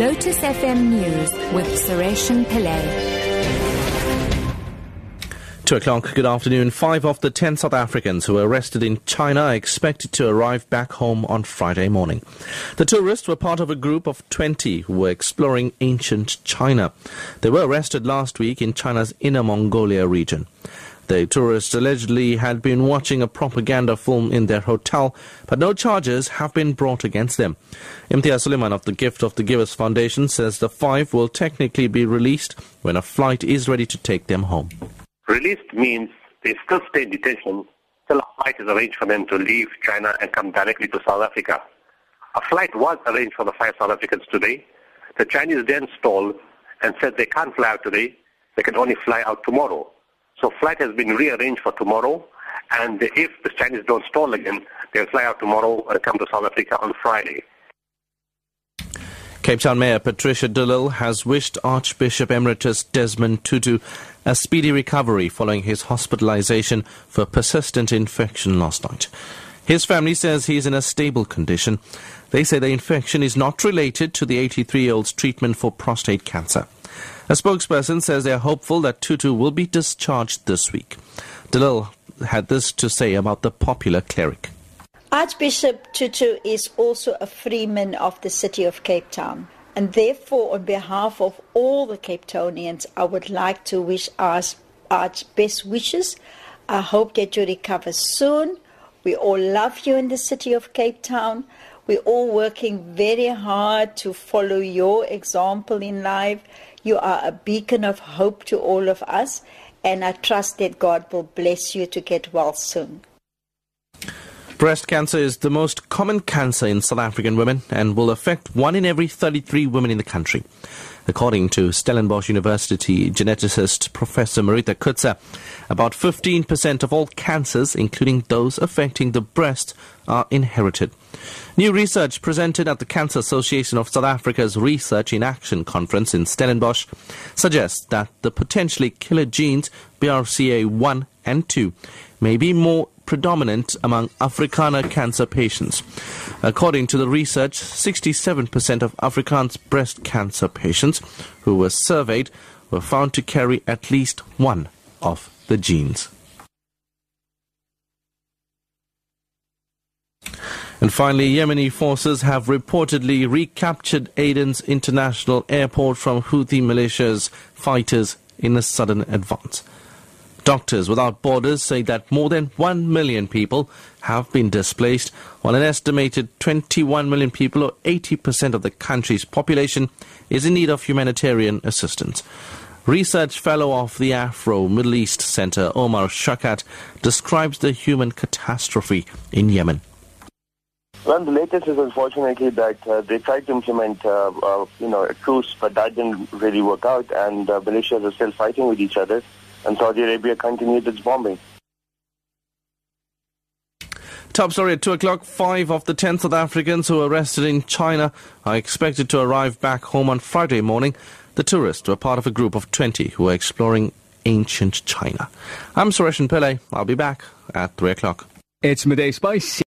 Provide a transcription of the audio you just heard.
Lotus FM News with Sureshan Pillay. Two o'clock, good afternoon. Five of the ten South Africans who were arrested in China are expected to arrive back home on Friday morning. The tourists were part of a group of 20 who were exploring ancient China. They were arrested last week in China's Inner Mongolia region. The tourists allegedly had been watching a propaganda film in their hotel, but no charges have been brought against them. Imtiaz Sooliman of the Gift of the Givers Foundation says the five will technically be released when a flight is ready to take them home. Released means they still stay in detention till a flight is arranged for them to leave China and come directly to South Africa. A flight was arranged for the five South Africans today. The Chinese then stalled and said they can't fly out today, they can only fly out tomorrow. So flight has been rearranged for tomorrow, and if the Chinese don't stall again, they'll fly out tomorrow and come to South Africa on Friday. Cape Town Mayor Patricia de Lille has wished Archbishop Emeritus Desmond Tutu a speedy recovery following his hospitalization for persistent infection last night. His family says he is in a stable condition. They say the infection is not related to the 83 year old's treatment for prostate cancer. A spokesperson says they are hopeful that Tutu will be discharged this week. de Lille had this to say about the popular cleric. Archbishop Tutu is also a freeman of the city of Cape Town. And therefore, on behalf of all the Cape Townians, I would like to wish us Arch best wishes. I hope that you recover soon. We all love you in the city of Cape Town. We're all working very hard to follow your example in life. You are a beacon of hope to all of us, and I trust that God will bless you to get well soon. Breast cancer is the most common cancer in South African women and will affect one in every 33 women in the country. According to Stellenbosch University geneticist Professor Maritha Kotze, about 15% of all cancers, including those affecting the breast, are inherited. New research presented at the Cancer Association of South Africa's Research in Action conference in Stellenbosch suggests that the potentially killer genes BRCA1 and 2 may be more predominant among Afrikaner cancer patients. According to the research, 67% of Afrikaans breast cancer patients who were surveyed were found to carry at least one of the genes. And finally, Yemeni forces have reportedly recaptured Aden's international airport from Houthi militia's fighters in a sudden advance. Doctors Without Borders say that more than 1 million people have been displaced, while an estimated 21 million people, or 80% of the country's population, is in need of humanitarian assistance. Research fellow of the Afro Middle East Center, Omar Shakat, describes the human catastrophe in Yemen. Well, the latest is unfortunately that uh, they tried to implement, uh, uh, you know, a truce, but that didn't really work out, and uh, militias are still fighting with each other and Saudi Arabia continued its bombing. Top story at 2 o'clock. Five of the 10 South Africans who were arrested in China are expected to arrive back home on Friday morning. The tourists were part of a group of 20 who were exploring ancient China. I'm Sureshan Pillay. I'll be back at 3 o'clock. It's midday spice.